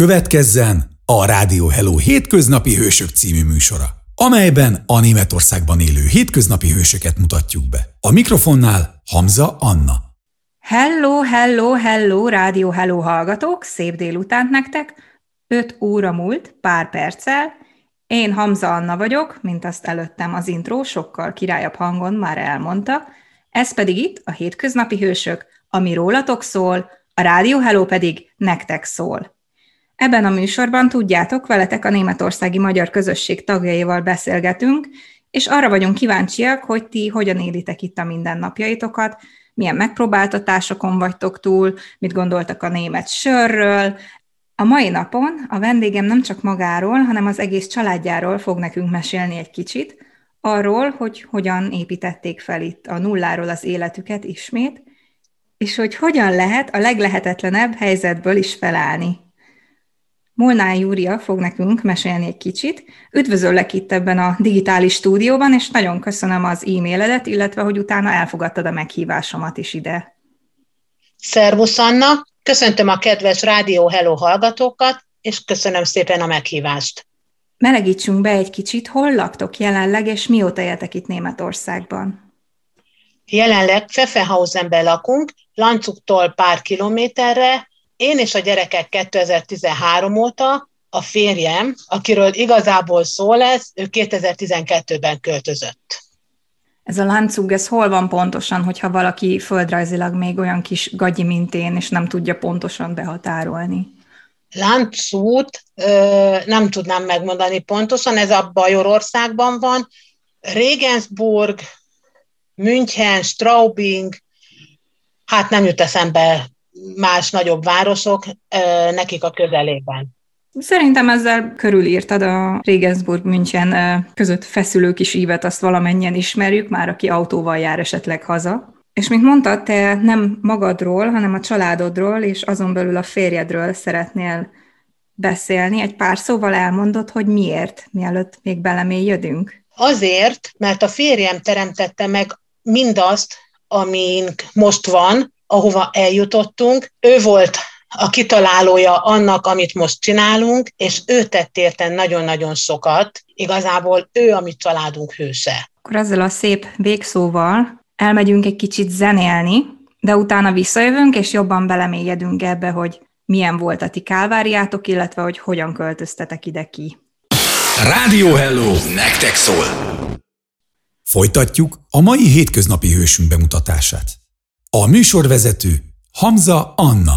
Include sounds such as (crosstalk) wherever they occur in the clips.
Következzen a Rádió Hello hétköznapi hősök című műsora, amelyben a Németországban élő hétköznapi hősöket mutatjuk be. A mikrofonnál Hamza Anna. Hello, hello, hello, Rádió Hello hallgatók, szép délutánt nektek. 5 óra múlt, pár perccel. Én Hamza Anna vagyok, mint azt előttem az intro sokkal királyabb hangon már elmondta. Ez pedig itt a Hétköznapi Hősök, ami rólatok szól, a Rádió Hello pedig nektek szól. Ebben a műsorban tudjátok, veletek a németországi magyar közösség tagjaival beszélgetünk, és arra vagyunk kíváncsiak, hogy ti hogyan élitek itt a mindennapjaitokat, milyen megpróbáltatásokon vagytok túl, mit gondoltak a német sörről. A mai napon a vendégem nem csak magáról, hanem az egész családjáról fog nekünk mesélni egy kicsit, arról, hogy hogyan építették fel itt a nulláról az életüket ismét, és hogy hogyan lehet a leglehetetlenebb helyzetből is felállni. Molnár Júria fog nekünk mesélni egy kicsit. Üdvözöllek itt ebben a digitális stúdióban, és nagyon köszönöm az e-mailedet, illetve hogy utána elfogadtad a meghívásomat is ide. Szervusz Anna, köszöntöm a kedves Rádió Hello hallgatókat, és köszönöm szépen a meghívást. Melegítsünk be egy kicsit, hol laktok jelenleg, és mióta éltek itt Németországban? Jelenleg Pfeffenhausenben lakunk, Lancuktól pár kilométerre, én és a gyerekek 2013 óta, a férjem, akiről igazából szó lesz, ő 2012-ben költözött. Ez a láncug, ez hol van pontosan, hogyha valaki földrajzilag még olyan kis gagyi, mint én, és nem tudja pontosan behatárolni? Láncút nem tudnám megmondani pontosan, ez a Bajorországban van. Regensburg, München, Straubing, hát nem jut eszembe más nagyobb városok nekik a közelében. Szerintem ezzel körülírtad a Regensburg München között feszülő kis ívet, azt valamennyien ismerjük, már aki autóval jár esetleg haza. És mint mondtad, te nem magadról, hanem a családodról, és azon belül a férjedről szeretnél beszélni. Egy pár szóval elmondod, hogy miért, mielőtt még belemélyedünk? Azért, mert a férjem teremtette meg mindazt, amink most van, ahova eljutottunk. Ő volt a kitalálója annak, amit most csinálunk, és ő tett érten nagyon-nagyon sokat. Igazából ő a mi családunk hőse. Akkor ezzel a szép végszóval elmegyünk egy kicsit zenélni, de utána visszajövünk, és jobban belemélyedünk ebbe, hogy milyen volt a ti kálváriátok, illetve hogy hogyan költöztetek ide ki. Rádió Hello! Nektek szól! Folytatjuk a mai hétköznapi hősünk bemutatását. A műsorvezető Hamza Anna.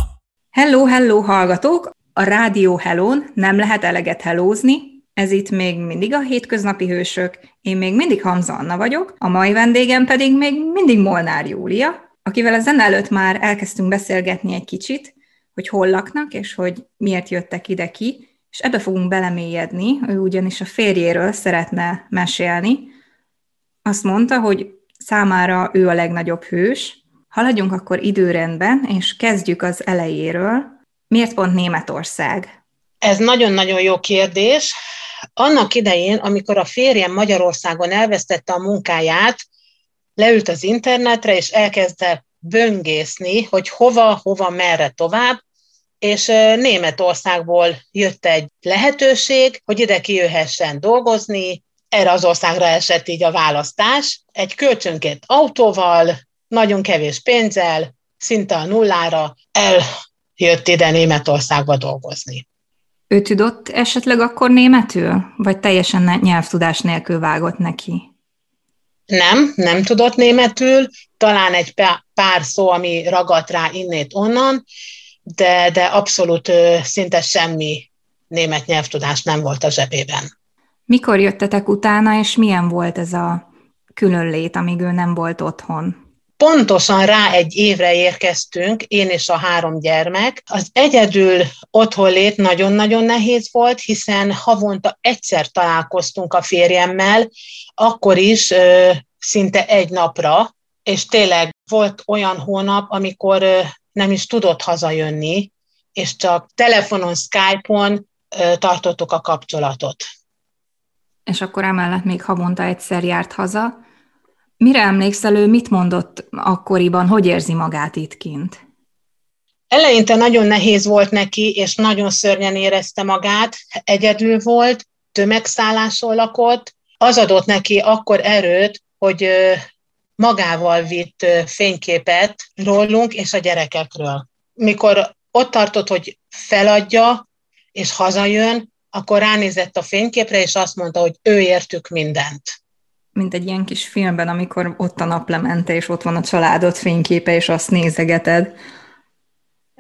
Hello, hello, hallgatók! A Rádió Hellón nem lehet eleget hellózni, ez itt még mindig a hétköznapi hősök, én még mindig Hamza Anna vagyok, a mai vendégem pedig még mindig Molnár Júlia, akivel a zene előtt már elkezdtünk beszélgetni egy kicsit, hogy hol laknak, és hogy miért jöttek ide ki, és ebbe fogunk belemélyedni, ő ugyanis a férjéről szeretne mesélni. Azt mondta, hogy számára ő a legnagyobb hős, Haladjunk akkor időrendben, és kezdjük az elejéről. Miért pont Németország? Ez nagyon-nagyon jó kérdés. Annak idején, amikor a férjem Magyarországon elvesztette a munkáját, leült az internetre, és elkezdte böngészni, hogy hova, hova, merre tovább, és Németországból jött egy lehetőség, hogy ide kijöhessen dolgozni, erre az országra esett így a választás. Egy kölcsönkét autóval, nagyon kevés pénzzel, szinte a nullára eljött ide Németországba dolgozni. Ő tudott esetleg akkor németül, vagy teljesen nyelvtudás nélkül vágott neki? Nem, nem tudott németül, talán egy pár szó, ami ragadt rá innét onnan, de, de abszolút szinte semmi német nyelvtudás nem volt a zsebében. Mikor jöttetek utána, és milyen volt ez a különlét, amíg ő nem volt otthon? Pontosan rá egy évre érkeztünk, én és a három gyermek. Az egyedül otthonlét nagyon-nagyon nehéz volt, hiszen havonta egyszer találkoztunk a férjemmel, akkor is ö, szinte egy napra, és tényleg volt olyan hónap, amikor ö, nem is tudott hazajönni, és csak telefonon, Skype-on ö, tartottuk a kapcsolatot. És akkor emellett még havonta egyszer járt haza. Mire emlékszel ő, mit mondott akkoriban, hogy érzi magát itt kint? Eleinte nagyon nehéz volt neki, és nagyon szörnyen érezte magát, egyedül volt, tömegszálláson lakott. Az adott neki akkor erőt, hogy magával vitt fényképet rólunk és a gyerekekről. Mikor ott tartott, hogy feladja és hazajön, akkor ránézett a fényképre, és azt mondta, hogy ő értük mindent. Mint egy ilyen kis filmben, amikor ott a naplemente, és ott van a családod fényképe, és azt nézegeted.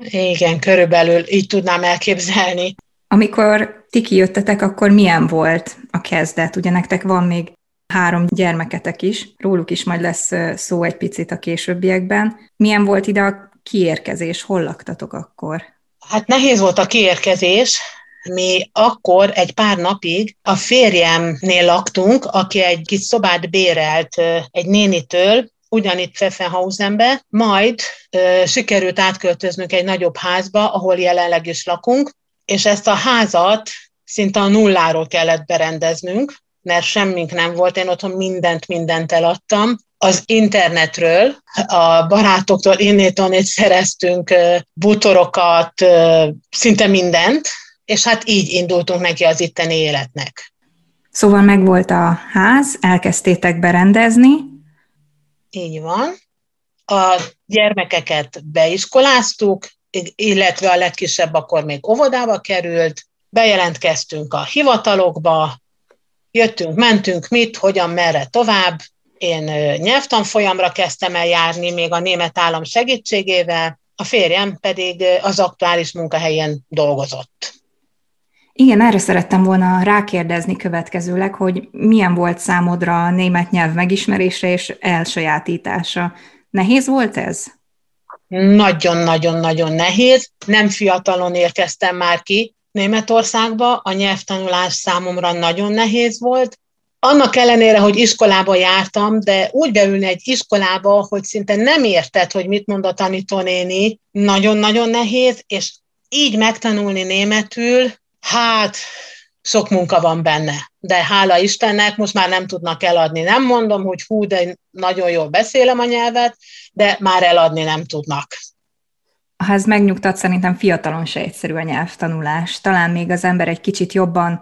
Igen, körülbelül így tudnám elképzelni. Amikor ti kijöttetek, akkor milyen volt a kezdet? Ugye nektek van még három gyermeketek is, róluk is majd lesz szó egy picit a későbbiekben. Milyen volt ide a kiérkezés? Hol laktatok akkor? Hát nehéz volt a kiérkezés. Mi akkor egy pár napig a férjemnél laktunk, aki egy kis szobát bérelt egy nénitől, ugyanitt Pfeffenhausenbe, majd ö, sikerült átköltöznünk egy nagyobb házba, ahol jelenleg is lakunk, és ezt a házat szinte a nulláról kellett berendeznünk, mert semmink nem volt, én otthon mindent, mindent eladtam. Az internetről, a barátoktól innét szereztünk butorokat, szinte mindent, és hát így indultunk neki az itteni életnek. Szóval megvolt a ház, elkezdtétek berendezni. Így van. A gyermekeket beiskoláztuk, illetve a legkisebb akkor még óvodába került, bejelentkeztünk a hivatalokba, jöttünk, mentünk, mit, hogyan, merre tovább. Én nyelvtanfolyamra kezdtem el járni, még a német állam segítségével, a férjem pedig az aktuális munkahelyén dolgozott. Igen, erre szerettem volna rákérdezni következőleg, hogy milyen volt számodra a német nyelv megismerése és elsajátítása. Nehéz volt ez? Nagyon-nagyon-nagyon nehéz. Nem fiatalon érkeztem már ki, Németországba, a nyelvtanulás számomra nagyon nehéz volt. Annak ellenére, hogy iskolába jártam, de úgy beülni egy iskolába, hogy szinte nem érted, hogy mit mond a tanítónéni, nagyon-nagyon nehéz, és így megtanulni németül, hát sok munka van benne. De hála Istennek most már nem tudnak eladni. Nem mondom, hogy hú, de nagyon jól beszélem a nyelvet, de már eladni nem tudnak. Ha ez megnyugtat, szerintem fiatalon se egyszerű a nyelvtanulás. Talán még az ember egy kicsit jobban,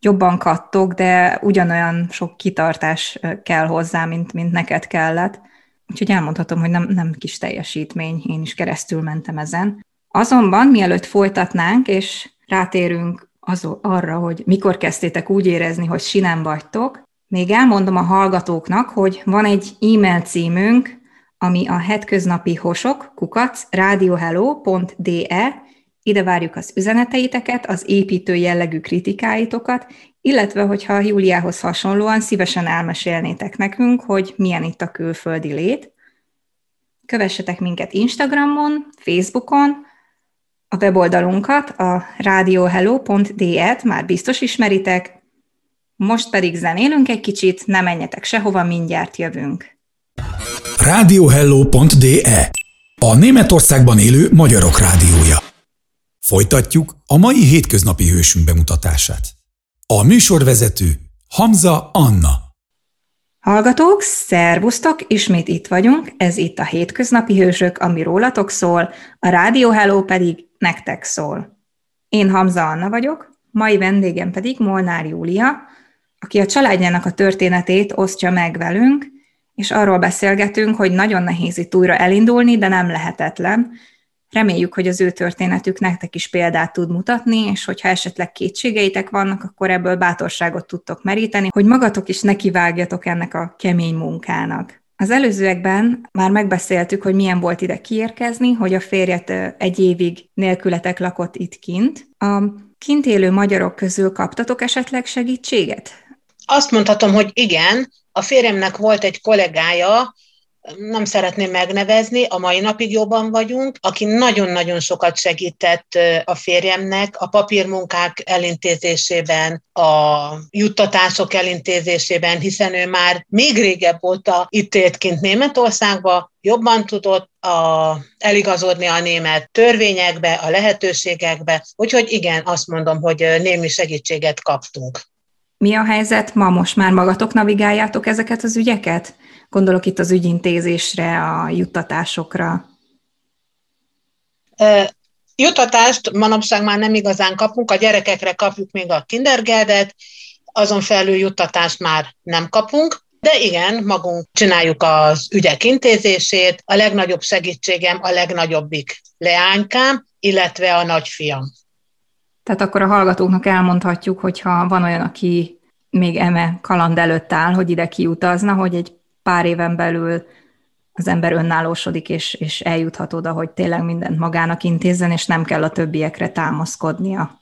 jobban kattog, de ugyanolyan sok kitartás kell hozzá, mint, mint neked kellett. Úgyhogy elmondhatom, hogy nem, nem kis teljesítmény, én is keresztül mentem ezen. Azonban, mielőtt folytatnánk, és rátérünk az, arra, hogy mikor kezdtétek úgy érezni, hogy sinem vagytok, még elmondom a hallgatóknak, hogy van egy e-mail címünk, ami a hetköznapi hosok, kukac, radiohello.de, ide várjuk az üzeneteiteket, az építő jellegű kritikáitokat, illetve, hogyha Júliához hasonlóan szívesen elmesélnétek nekünk, hogy milyen itt a külföldi lét. Kövessetek minket Instagramon, Facebookon, a weboldalunkat, a radiohello.de-t már biztos ismeritek, most pedig zenélünk egy kicsit, ne menjetek sehova, mindjárt jövünk radiohello.de A Németországban élő magyarok rádiója. Folytatjuk a mai hétköznapi hősünk bemutatását. A műsorvezető Hamza Anna. Hallgatók, szervusztok, ismét itt vagyunk, ez itt a Hétköznapi Hősök, ami rólatok szól, a Rádió Hello pedig nektek szól. Én Hamza Anna vagyok, mai vendégem pedig Molnár Júlia, aki a családjának a történetét osztja meg velünk, és arról beszélgetünk, hogy nagyon nehéz itt újra elindulni, de nem lehetetlen. Reméljük, hogy az ő történetük nektek is példát tud mutatni, és hogyha esetleg kétségeitek vannak, akkor ebből bátorságot tudtok meríteni, hogy magatok is nekivágjatok ennek a kemény munkának. Az előzőekben már megbeszéltük, hogy milyen volt ide kiérkezni, hogy a férjet egy évig nélkületek lakott itt kint. A kint élő magyarok közül kaptatok esetleg segítséget? Azt mondhatom, hogy igen, a férjemnek volt egy kollégája, nem szeretném megnevezni, a mai napig jobban vagyunk, aki nagyon-nagyon sokat segített a férjemnek a papírmunkák elintézésében, a juttatások elintézésében, hiszen ő már még régebb óta itt élt kint Németországba, jobban tudott a, eligazodni a német törvényekbe, a lehetőségekbe, úgyhogy igen, azt mondom, hogy némi segítséget kaptunk. Mi a helyzet ma? Most már magatok navigáljátok ezeket az ügyeket? Gondolok itt az ügyintézésre, a juttatásokra. Jutatást manapság már nem igazán kapunk, a gyerekekre kapjuk még a kindergeldet, azon felül juttatást már nem kapunk, de igen, magunk csináljuk az ügyek intézését, a legnagyobb segítségem a legnagyobbik leánykám, illetve a nagyfiam. Tehát akkor a hallgatóknak elmondhatjuk, hogyha van olyan, aki még eme kaland előtt áll, hogy ide kiutazna, hogy egy pár éven belül az ember önállósodik, és, és eljuthat oda, hogy tényleg mindent magának intézzen, és nem kell a többiekre támaszkodnia.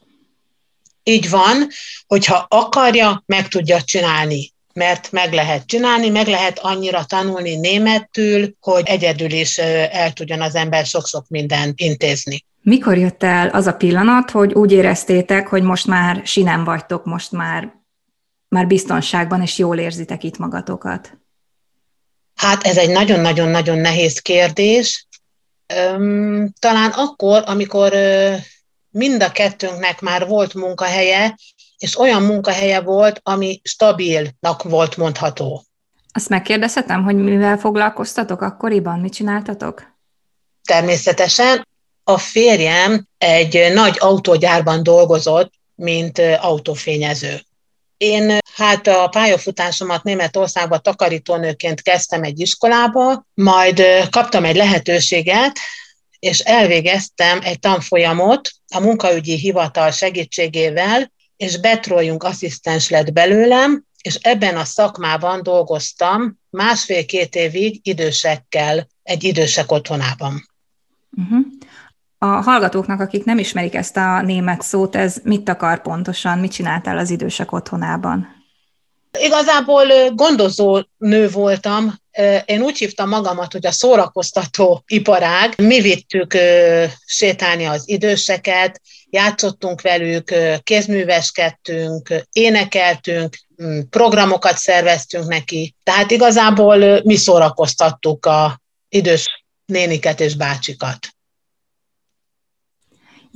Így van, hogyha akarja, meg tudja csinálni mert meg lehet csinálni, meg lehet annyira tanulni németül, hogy egyedül is el tudjon az ember sok-sok mindent intézni. Mikor jött el az a pillanat, hogy úgy éreztétek, hogy most már sinem vagytok, most már, már biztonságban, és jól érzitek itt magatokat? Hát ez egy nagyon-nagyon-nagyon nehéz kérdés. Talán akkor, amikor mind a kettőnknek már volt munkahelye, és olyan munkahelye volt, ami stabilnak volt mondható. Azt megkérdezhetem, hogy mivel foglalkoztatok akkoriban? Mit csináltatok? Természetesen. A férjem egy nagy autógyárban dolgozott, mint autófényező. Én hát a pályafutásomat Németországban takarítónőként kezdtem egy iskolába, majd kaptam egy lehetőséget, és elvégeztem egy tanfolyamot a munkaügyi hivatal segítségével, és betrójunk asszisztens lett belőlem, és ebben a szakmában dolgoztam másfél-két évig idősekkel egy idősek otthonában. Uh-huh. A hallgatóknak, akik nem ismerik ezt a német szót, ez mit akar pontosan, mit csináltál az idősek otthonában? Igazából gondozó nő voltam. Én úgy hívtam magamat, hogy a szórakoztató iparág. Mi vittük sétálni az időseket, játszottunk velük, kézműveskedtünk, énekeltünk, programokat szerveztünk neki. Tehát igazából mi szórakoztattuk a idős néniket és bácsikat.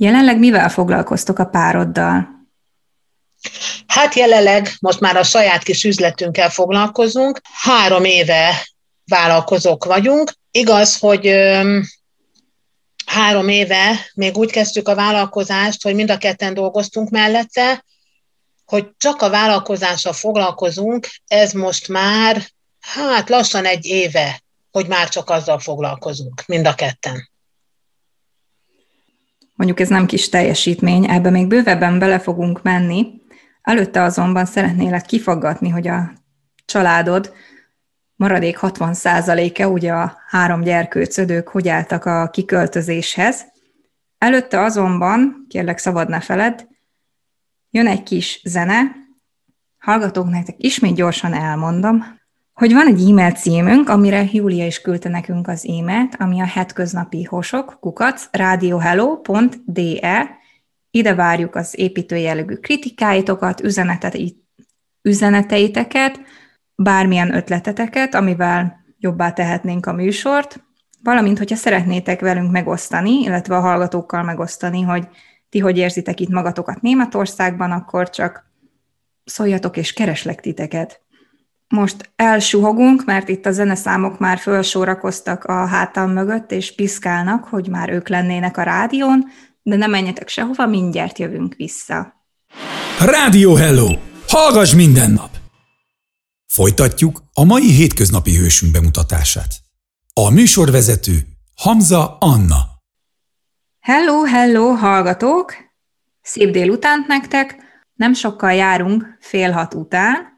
Jelenleg mivel foglalkoztok a pároddal? Hát jelenleg most már a saját kis üzletünkkel foglalkozunk. Három éve vállalkozók vagyunk. Igaz, hogy három éve még úgy kezdtük a vállalkozást, hogy mind a ketten dolgoztunk mellette, hogy csak a vállalkozással foglalkozunk, ez most már, hát lassan egy éve, hogy már csak azzal foglalkozunk, mind a ketten. Mondjuk ez nem kis teljesítmény, ebbe még bővebben bele fogunk menni. Előtte azonban szeretnélek kifaggatni, hogy a családod maradék 60%-e, ugye a három gyerkőcödők, hogy álltak a kiköltözéshez. Előtte azonban, kérlek szabad ne feled, jön egy kis zene, hallgatók nektek ismét gyorsan elmondom, hogy van egy e-mail címünk, amire Júlia is küldte nekünk az e-mailt, ami a hetköznapi hosok, kukac, radiohello.de, ide várjuk az építőjellegű kritikáitokat, üzeneteiteket, bármilyen ötleteteket, amivel jobbá tehetnénk a műsort, valamint, hogyha szeretnétek velünk megosztani, illetve a hallgatókkal megosztani, hogy ti hogy érzitek itt magatokat Németországban, akkor csak szóljatok és kereslek titeket. Most elsuhogunk, mert itt a zeneszámok már fölsorakoztak a hátam mögött, és piszkálnak, hogy már ők lennének a rádión, de ne menjetek sehova, mindjárt jövünk vissza. Rádió Hello! Hallgass minden nap! Folytatjuk a mai hétköznapi hősünk bemutatását. A műsorvezető Hamza Anna. Hello, hello, hallgatók! Szép délutánt nektek! Nem sokkal járunk fél hat után,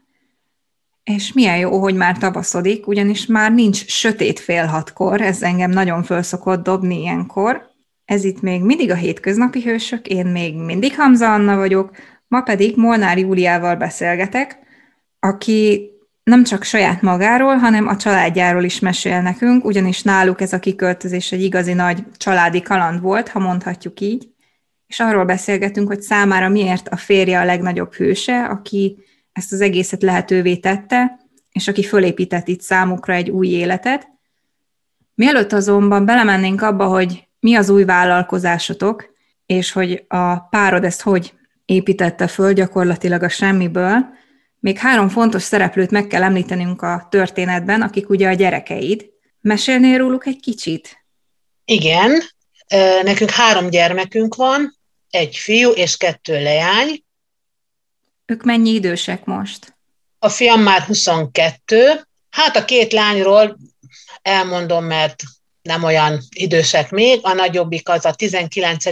és milyen jó, hogy már tavaszodik, ugyanis már nincs sötét fél hatkor, ez engem nagyon fölszokott dobni ilyenkor. Ez itt még mindig a hétköznapi hősök, én még mindig Hamza Anna vagyok, ma pedig Molnár Júliával beszélgetek, aki nem csak saját magáról, hanem a családjáról is mesél nekünk, ugyanis náluk ez a kiköltözés egy igazi nagy családi kaland volt, ha mondhatjuk így, és arról beszélgetünk, hogy számára miért a férje a legnagyobb hőse, aki ezt az egészet lehetővé tette, és aki fölépített itt számukra egy új életet. Mielőtt azonban belemennénk abba, hogy mi az új vállalkozásotok, és hogy a párod ezt hogy építette föl gyakorlatilag a semmiből, még három fontos szereplőt meg kell említenünk a történetben, akik ugye a gyerekeid. Mesélnél róluk egy kicsit? Igen. Nekünk három gyermekünk van, egy fiú és kettő leány. Ők mennyi idősek most? A fiam már 22, hát a két lányról elmondom, mert nem olyan idősek még, a nagyobbik az a 19.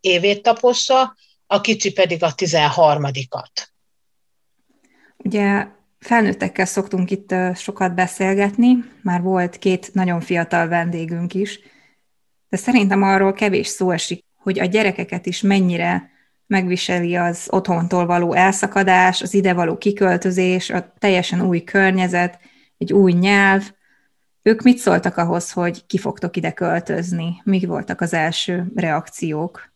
évét tapossa, a kicsi pedig a 13-at. Ugye felnőttekkel szoktunk itt sokat beszélgetni, már volt két nagyon fiatal vendégünk is, de szerintem arról kevés szó esik, hogy a gyerekeket is mennyire megviseli az otthontól való elszakadás, az ide való kiköltözés, a teljesen új környezet, egy új nyelv. Ők mit szóltak ahhoz, hogy ki fogtok ide költözni? Mik voltak az első reakciók?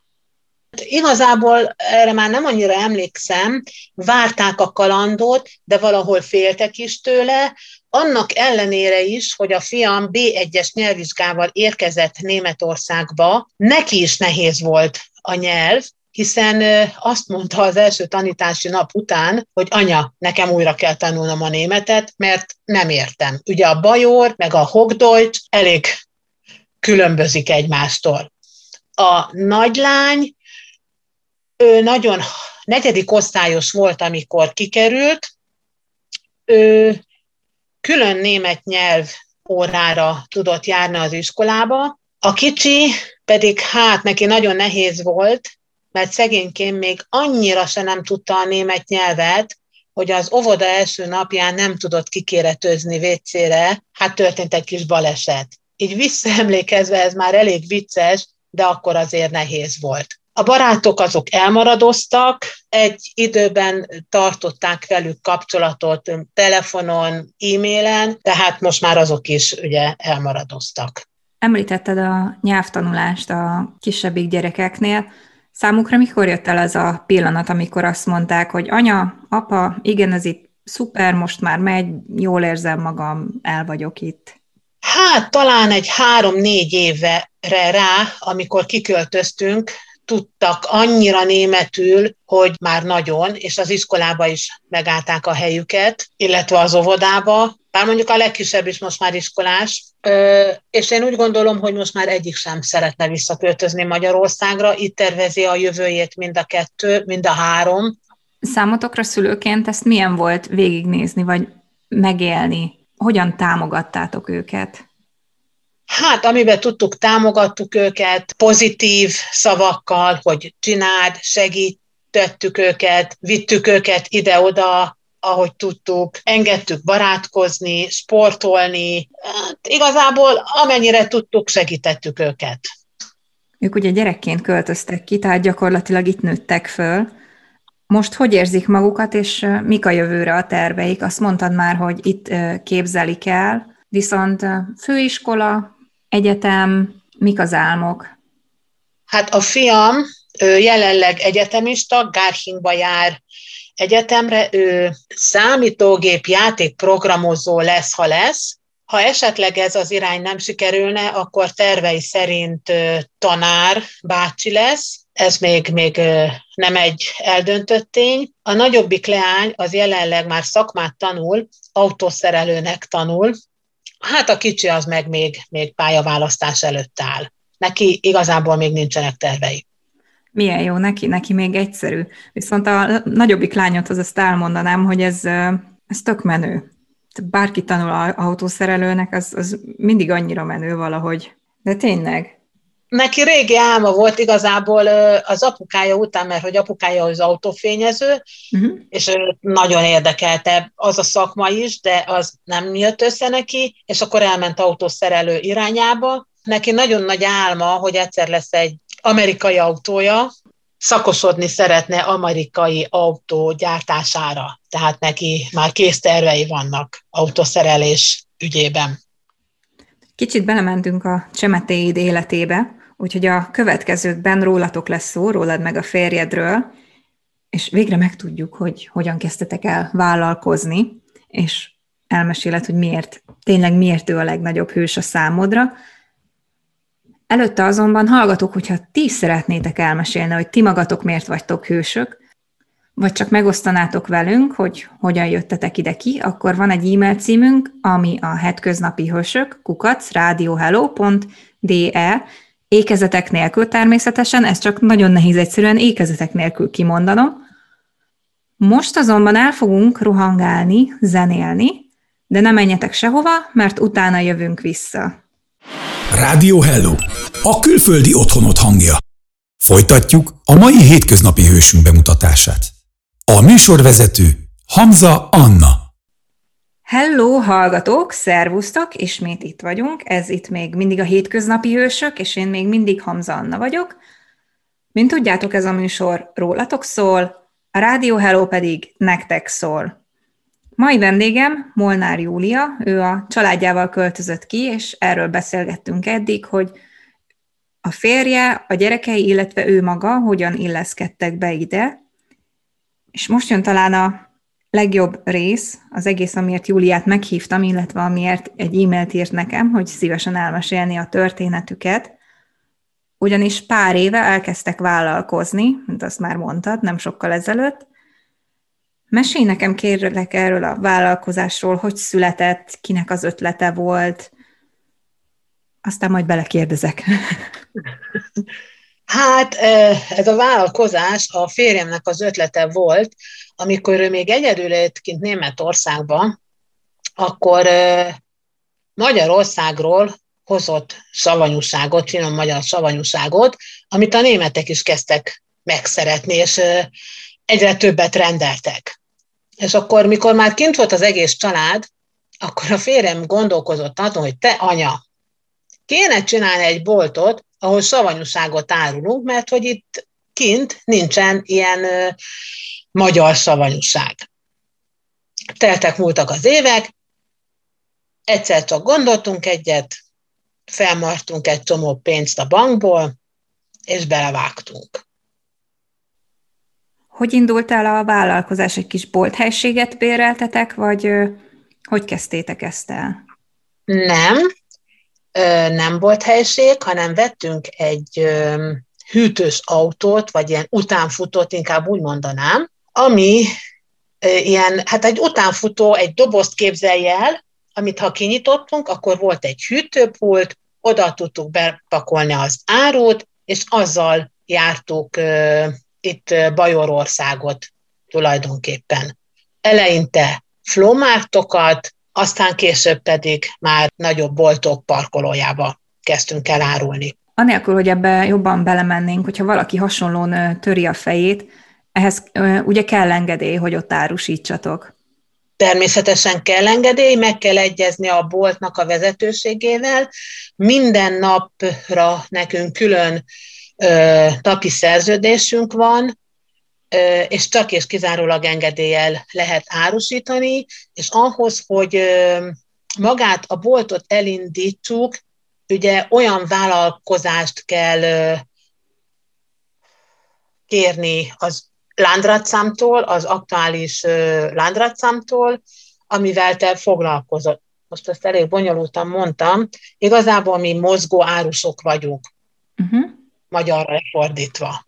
Igazából erre már nem annyira emlékszem, várták a kalandot, de valahol féltek is tőle, annak ellenére is, hogy a fiam B1-es nyelvvizsgával érkezett Németországba, neki is nehéz volt a nyelv, hiszen azt mondta az első tanítási nap után, hogy anya, nekem újra kell tanulnom a németet, mert nem értem. Ugye a bajor, meg a hogdojt elég különbözik egymástól. A nagylány, ő nagyon negyedik osztályos volt, amikor kikerült, ő külön német nyelv órára tudott járni az iskolába, a kicsi pedig hát neki nagyon nehéz volt, mert szegényként még annyira se nem tudta a német nyelvet, hogy az óvoda első napján nem tudott kikéretőzni vécére, hát történt egy kis baleset. Így visszaemlékezve ez már elég vicces, de akkor azért nehéz volt. A barátok azok elmaradoztak, egy időben tartották velük kapcsolatot telefonon, e-mailen, tehát most már azok is ugye elmaradoztak. Említetted a nyelvtanulást a kisebbik gyerekeknél. Számukra mikor jött el az a pillanat, amikor azt mondták, hogy anya, apa, igen, ez itt szuper, most már megy, jól érzem magam, el vagyok itt? Hát talán egy három-négy évre rá, amikor kiköltöztünk, tudtak annyira németül, hogy már nagyon, és az iskolába is megállták a helyüket, illetve az óvodába, bár mondjuk a legkisebb is most már iskolás, és én úgy gondolom, hogy most már egyik sem szeretne visszaköltözni Magyarországra, itt tervezi a jövőjét mind a kettő, mind a három. Számotokra szülőként ezt milyen volt végignézni, vagy megélni? Hogyan támogattátok őket? Hát, amiben tudtuk, támogattuk őket pozitív szavakkal, hogy csináld, segítettük őket, vittük őket ide-oda, ahogy tudtuk, engedtük barátkozni, sportolni, hát igazából amennyire tudtuk, segítettük őket. Ők ugye gyerekként költöztek ki, tehát gyakorlatilag itt nőttek föl. Most hogy érzik magukat, és mik a jövőre a terveik? Azt mondtad már, hogy itt képzelik el, viszont főiskola, egyetem, mik az álmok? Hát a fiam ő jelenleg egyetemista, Garchingba jár egyetemre, ő számítógép játékprogramozó lesz, ha lesz. Ha esetleg ez az irány nem sikerülne, akkor tervei szerint tanár bácsi lesz, ez még, még nem egy eldöntött tény. A nagyobbik leány az jelenleg már szakmát tanul, autószerelőnek tanul, Hát a kicsi az meg még, még pályaválasztás előtt áll. Neki igazából még nincsenek tervei. Milyen jó, neki, neki még egyszerű. Viszont a nagyobbik lányodhoz azt elmondanám, hogy ez, ez tök menő. Bárki tanul autószerelőnek, az, az mindig annyira menő valahogy. De tényleg, neki régi álma volt igazából az apukája után, mert hogy apukája az autófényező, uh-huh. és nagyon érdekelte az a szakma is, de az nem jött össze neki, és akkor elment autószerelő irányába. Neki nagyon nagy álma, hogy egyszer lesz egy amerikai autója, szakosodni szeretne amerikai autó gyártására, tehát neki már kész tervei vannak autószerelés ügyében. Kicsit belementünk a csemetéid életébe, Úgyhogy a következőkben rólatok lesz szó, rólad meg a férjedről, és végre megtudjuk, hogy hogyan kezdtetek el vállalkozni, és elmeséled, hogy miért, tényleg miért ő a legnagyobb hős a számodra. Előtte azonban hallgatok, hogyha ti szeretnétek elmesélni, hogy ti magatok miért vagytok hősök, vagy csak megosztanátok velünk, hogy hogyan jöttetek ide ki, akkor van egy e-mail címünk, ami a hetköznapi hősök, kukac, radiohello.de, Ékezetek nélkül természetesen, ez csak nagyon nehéz egyszerűen ékezetek nélkül kimondanom. Most azonban el fogunk rohangálni, zenélni, de ne menjetek sehova, mert utána jövünk vissza. Rádió Hello! A külföldi otthonot hangja. Folytatjuk a mai hétköznapi hősünk bemutatását. A műsorvezető Hamza Anna. Hello, hallgatók, szervusztok, ismét itt vagyunk. Ez itt még mindig a hétköznapi hősök, és én még mindig Hamza Anna vagyok. Mint tudjátok, ez a műsor rólatok szól, a Rádió Hello pedig nektek szól. Mai vendégem Molnár Júlia, ő a családjával költözött ki, és erről beszélgettünk eddig, hogy a férje, a gyerekei, illetve ő maga hogyan illeszkedtek be ide. És most jön talán a legjobb rész, az egész, amiért Júliát meghívtam, illetve amiért egy e-mailt írt nekem, hogy szívesen elmesélni a történetüket, ugyanis pár éve elkezdtek vállalkozni, mint azt már mondtad, nem sokkal ezelőtt. Mesélj nekem kérlek erről a vállalkozásról, hogy született, kinek az ötlete volt, aztán majd belekérdezek. (laughs) Hát ez a vállalkozás a férjemnek az ötlete volt, amikor ő még egyedül élt kint Németországban, akkor Magyarországról hozott savanyúságot, finom magyar savanyúságot, amit a németek is kezdtek megszeretni, és egyre többet rendeltek. És akkor, mikor már kint volt az egész család, akkor a férjem gondolkozott azon, hogy te anya, kéne csinálni egy boltot, ahol savanyúságot árulunk, mert hogy itt kint nincsen ilyen ö, magyar savanyúság. Teltek múltak az évek, egyszer csak gondoltunk egyet, felmartunk egy csomó pénzt a bankból, és belevágtunk. Hogy indult el a vállalkozás? Egy kis bolthelységet béreltetek, vagy hogy kezdtétek ezt el? Nem, nem volt helység, hanem vettünk egy hűtős autót, vagy ilyen utánfutót, inkább úgy mondanám, ami ilyen, hát egy utánfutó, egy dobozt képzelje el, amit ha kinyitottunk, akkor volt egy hűtőpult, oda tudtuk bepakolni az árut, és azzal jártuk itt Bajorországot tulajdonképpen. Eleinte flomártokat, aztán később pedig már nagyobb boltok parkolójába kezdtünk el árulni. Anélkül, hogy ebbe jobban belemennénk, hogyha valaki hasonlón töri a fejét, ehhez ugye kell engedély, hogy ott árusítsatok. Természetesen kell engedély, meg kell egyezni a boltnak a vezetőségével. Minden napra nekünk külön napi szerződésünk van, és csak és kizárólag engedéllyel lehet árusítani, és ahhoz, hogy magát a boltot elindítsuk, ugye olyan vállalkozást kell kérni az Landratszámtól, az aktuális Landratszámtól, amivel te foglalkozott. Most ezt elég bonyolultan mondtam. Igazából mi mozgó árusok vagyunk, uh-huh. Magyarra fordítva.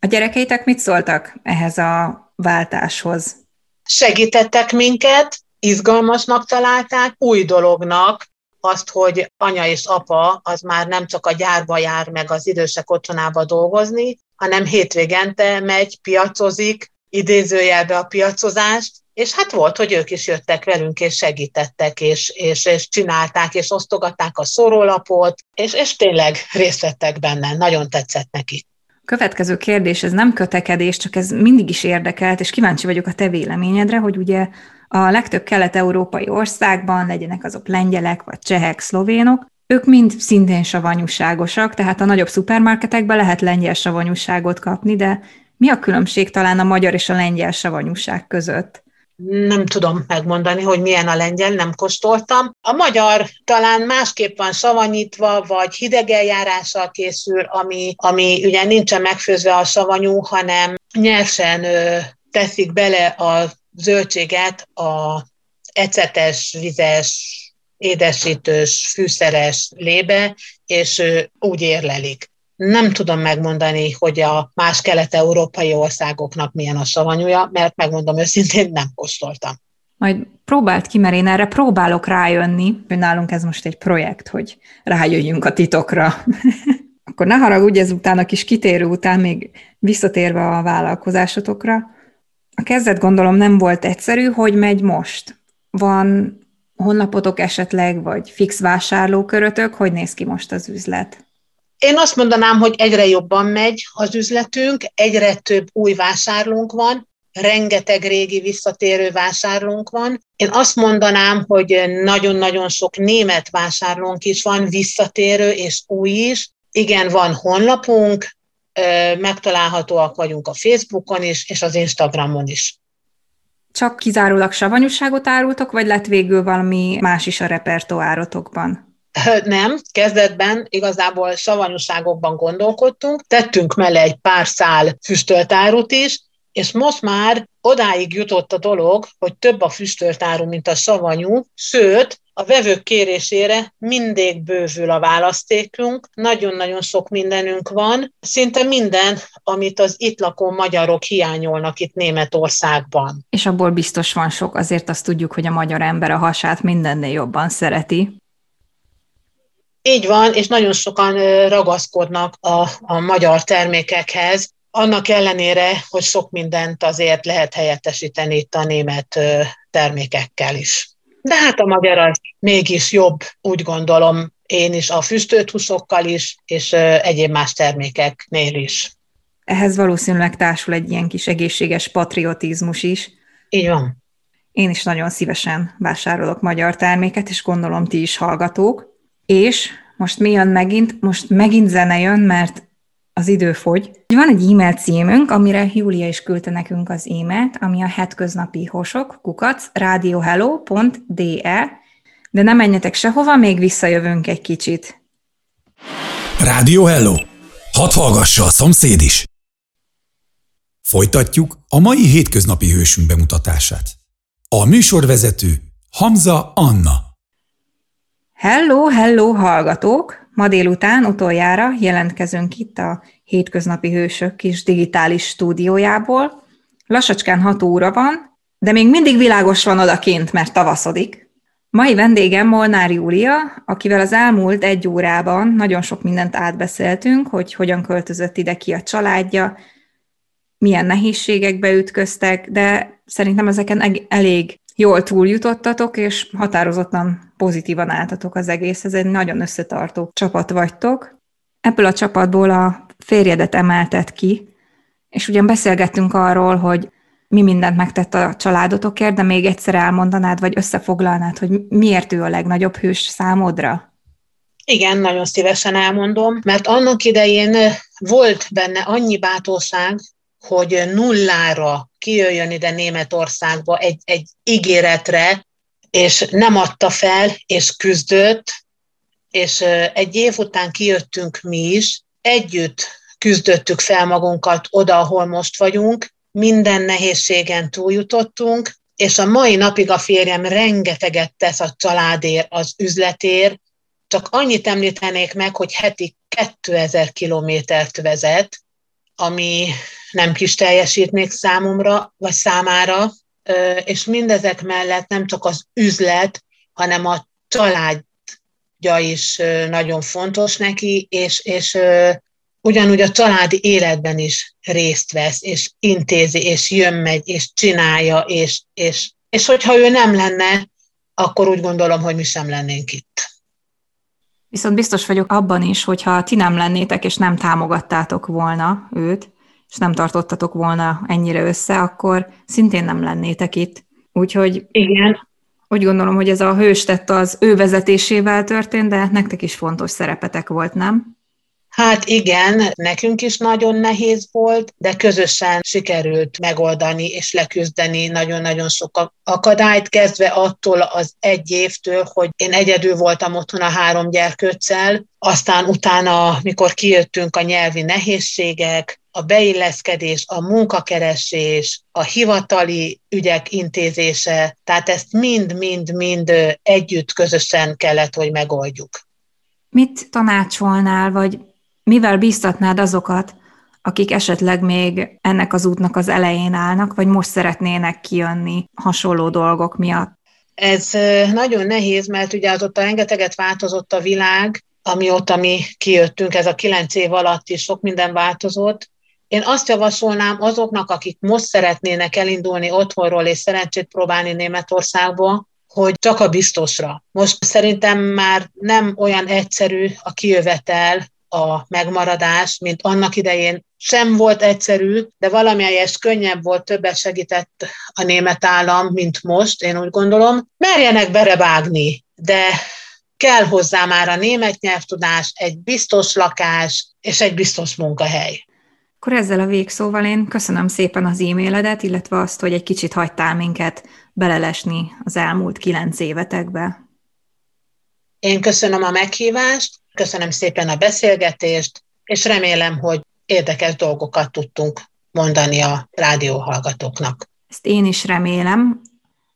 A gyerekeitek mit szóltak ehhez a váltáshoz? Segítettek minket, izgalmasnak találták, új dolognak, azt, hogy anya és apa az már nem csak a gyárba jár meg az idősek otthonába dolgozni, hanem hétvégente megy, piacozik, idézőjelbe a piacozást, és hát volt, hogy ők is jöttek velünk, és segítettek, és, és, és csinálták, és osztogatták a szórólapot, és, és tényleg részt vettek benne, nagyon tetszett neki. Következő kérdés, ez nem kötekedés, csak ez mindig is érdekelt, és kíváncsi vagyok a te véleményedre, hogy ugye a legtöbb kelet-európai országban, legyenek azok lengyelek, vagy csehek, szlovénok, ők mind szintén savanyúságosak, tehát a nagyobb szupermarketekben lehet lengyel savanyúságot kapni, de mi a különbség talán a magyar és a lengyel savanyúság között? Nem tudom megmondani, hogy milyen a lengyel, nem kóstoltam. A magyar talán másképp van savanyítva, vagy hidegeljárással készül, ami, ami ugye nincsen megfőzve a savanyú, hanem nyersen ö, teszik bele a zöldséget a ecetes, vizes, édesítős, fűszeres lébe, és úgy érlelik. Nem tudom megmondani, hogy a más kelet-európai országoknak milyen a savanyúja, mert megmondom őszintén, nem kóstoltam. Majd próbált ki, mert én erre próbálok rájönni, hogy nálunk ez most egy projekt, hogy rájöjjünk a titokra. (laughs) Akkor ne haragudj ezután a kis kitérő után, még visszatérve a vállalkozásotokra. A kezdet gondolom nem volt egyszerű, hogy megy most. Van honlapotok esetleg, vagy fix vásárlókörötök, hogy néz ki most az üzlet? Én azt mondanám, hogy egyre jobban megy az üzletünk, egyre több új vásárlónk van, rengeteg régi visszatérő vásárlónk van. Én azt mondanám, hogy nagyon-nagyon sok német vásárlónk is van, visszatérő és új is. Igen, van honlapunk, megtalálhatóak vagyunk a Facebookon is, és az Instagramon is. Csak kizárólag savanyúságot árultok, vagy lett végül valami más is a repertoárotokban? Nem, kezdetben igazából savanyúságokban gondolkodtunk, tettünk mellé egy pár szál füstöltárut is, és most már odáig jutott a dolog, hogy több a füstöltáru, mint a savanyú, sőt, a vevők kérésére mindig bővül a választékunk, nagyon-nagyon sok mindenünk van, szinte minden, amit az itt lakó magyarok hiányolnak itt Németországban. És abból biztos van sok, azért azt tudjuk, hogy a magyar ember a hasát mindennél jobban szereti. Így van, és nagyon sokan ragaszkodnak a, a magyar termékekhez, annak ellenére, hogy sok mindent azért lehet helyettesíteni itt a német termékekkel is. De hát a magyar az mégis jobb, úgy gondolom, én is a füstölt húsokkal is, és egyéb más termékeknél is. Ehhez valószínűleg társul egy ilyen kis egészséges patriotizmus is. Így van. Én is nagyon szívesen vásárolok magyar terméket, és gondolom ti is hallgatók. És most mi jön megint? Most megint zene jön, mert az idő fogy. Van egy e-mail címünk, amire Júlia is küldte nekünk az e-mailt, ami a hetköznapi hosok, kukac, radiohello.de, de nem menjetek sehova, még visszajövünk egy kicsit. Rádió Hello! Hadd hallgassa a szomszéd is! Folytatjuk a mai hétköznapi hősünk bemutatását. A műsorvezető Hamza Anna. Hello, hello, hallgatók! Ma délután utoljára jelentkezünk itt a Hétköznapi Hősök kis digitális stúdiójából. Lassacskán 6 óra van, de még mindig világos van odakint, mert tavaszodik. Mai vendégem Molnár Júlia, akivel az elmúlt egy órában nagyon sok mindent átbeszéltünk, hogy hogyan költözött ide ki a családja, milyen nehézségekbe ütköztek, de szerintem ezeken elég jól túljutottatok, és határozottan pozitívan álltatok az egész. Ez egy nagyon összetartó csapat vagytok. Ebből a csapatból a férjedet emeltet ki, és ugyan beszélgettünk arról, hogy mi mindent megtett a családotokért, de még egyszer elmondanád, vagy összefoglalnád, hogy miért ő a legnagyobb hős számodra? Igen, nagyon szívesen elmondom, mert annak idején volt benne annyi bátorság, hogy nullára kijöjjön ide Németországba egy, egy ígéretre, és nem adta fel, és küzdött, és egy év után kijöttünk mi is, együtt küzdöttük fel magunkat oda, ahol most vagyunk, minden nehézségen túljutottunk, és a mai napig a férjem rengeteget tesz a családért, az üzletért, csak annyit említenék meg, hogy heti 2000 kilométert vezet, ami nem kis teljesítmény számomra, vagy számára, és mindezek mellett nem csak az üzlet, hanem a családja is nagyon fontos neki, és, és ugyanúgy a családi életben is részt vesz, és intézi, és jön, megy, és csinálja, és, és, és hogyha ő nem lenne, akkor úgy gondolom, hogy mi sem lennénk itt. Viszont biztos vagyok abban is, hogyha ti nem lennétek, és nem támogattátok volna őt, és nem tartottatok volna ennyire össze, akkor szintén nem lennétek itt. Úgyhogy Igen. úgy gondolom, hogy ez a hőstett az ő vezetésével történt, de nektek is fontos szerepetek volt, nem? Hát igen, nekünk is nagyon nehéz volt, de közösen sikerült megoldani és leküzdeni nagyon-nagyon sok akadályt, kezdve attól az egy évtől, hogy én egyedül voltam otthon a három gyerkőccel, aztán utána, mikor kijöttünk a nyelvi nehézségek, a beilleszkedés, a munkakeresés, a hivatali ügyek intézése, tehát ezt mind-mind-mind együtt közösen kellett, hogy megoldjuk. Mit tanácsolnál, vagy mivel bíztatnád azokat, akik esetleg még ennek az útnak az elején állnak, vagy most szeretnének kijönni hasonló dolgok miatt? Ez nagyon nehéz, mert ugye ott rengeteget változott a világ, amióta mi kijöttünk, ez a kilenc év alatt is sok minden változott. Én azt javasolnám azoknak, akik most szeretnének elindulni otthonról és szerencsét próbálni Németországba, hogy csak a biztosra. Most szerintem már nem olyan egyszerű a kijövetel, a megmaradás, mint annak idején sem volt egyszerű, de valamelyes könnyebb volt, többet segített a német állam, mint most, én úgy gondolom. Merjenek berebágni, de kell hozzá már a német nyelvtudás, egy biztos lakás és egy biztos munkahely. Akkor ezzel a végszóval én köszönöm szépen az e-mailedet, illetve azt, hogy egy kicsit hagytál minket belelesni az elmúlt kilenc évetekbe. Én köszönöm a meghívást, köszönöm szépen a beszélgetést, és remélem, hogy érdekes dolgokat tudtunk mondani a rádióhallgatóknak. Ezt én is remélem.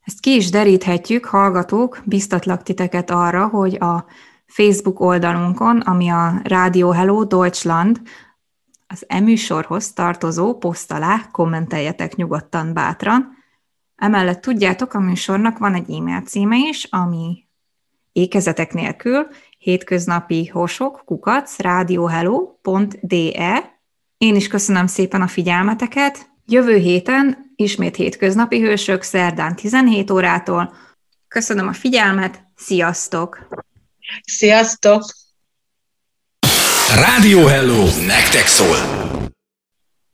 Ezt ki is deríthetjük, hallgatók, biztatlak titeket arra, hogy a Facebook oldalunkon, ami a Rádió Hello Deutschland, az eműsorhoz tartozó poszt alá kommenteljetek nyugodtan bátran. Emellett tudjátok, a műsornak van egy e-mail címe is, ami ékezetek nélkül hétköznapi hosok, kukac, radiohello.de. Én is köszönöm szépen a figyelmeteket. Jövő héten ismét hétköznapi hősök, szerdán 17 órától. Köszönöm a figyelmet, sziasztok! Sziasztok! Rádió Hello! Nektek szól!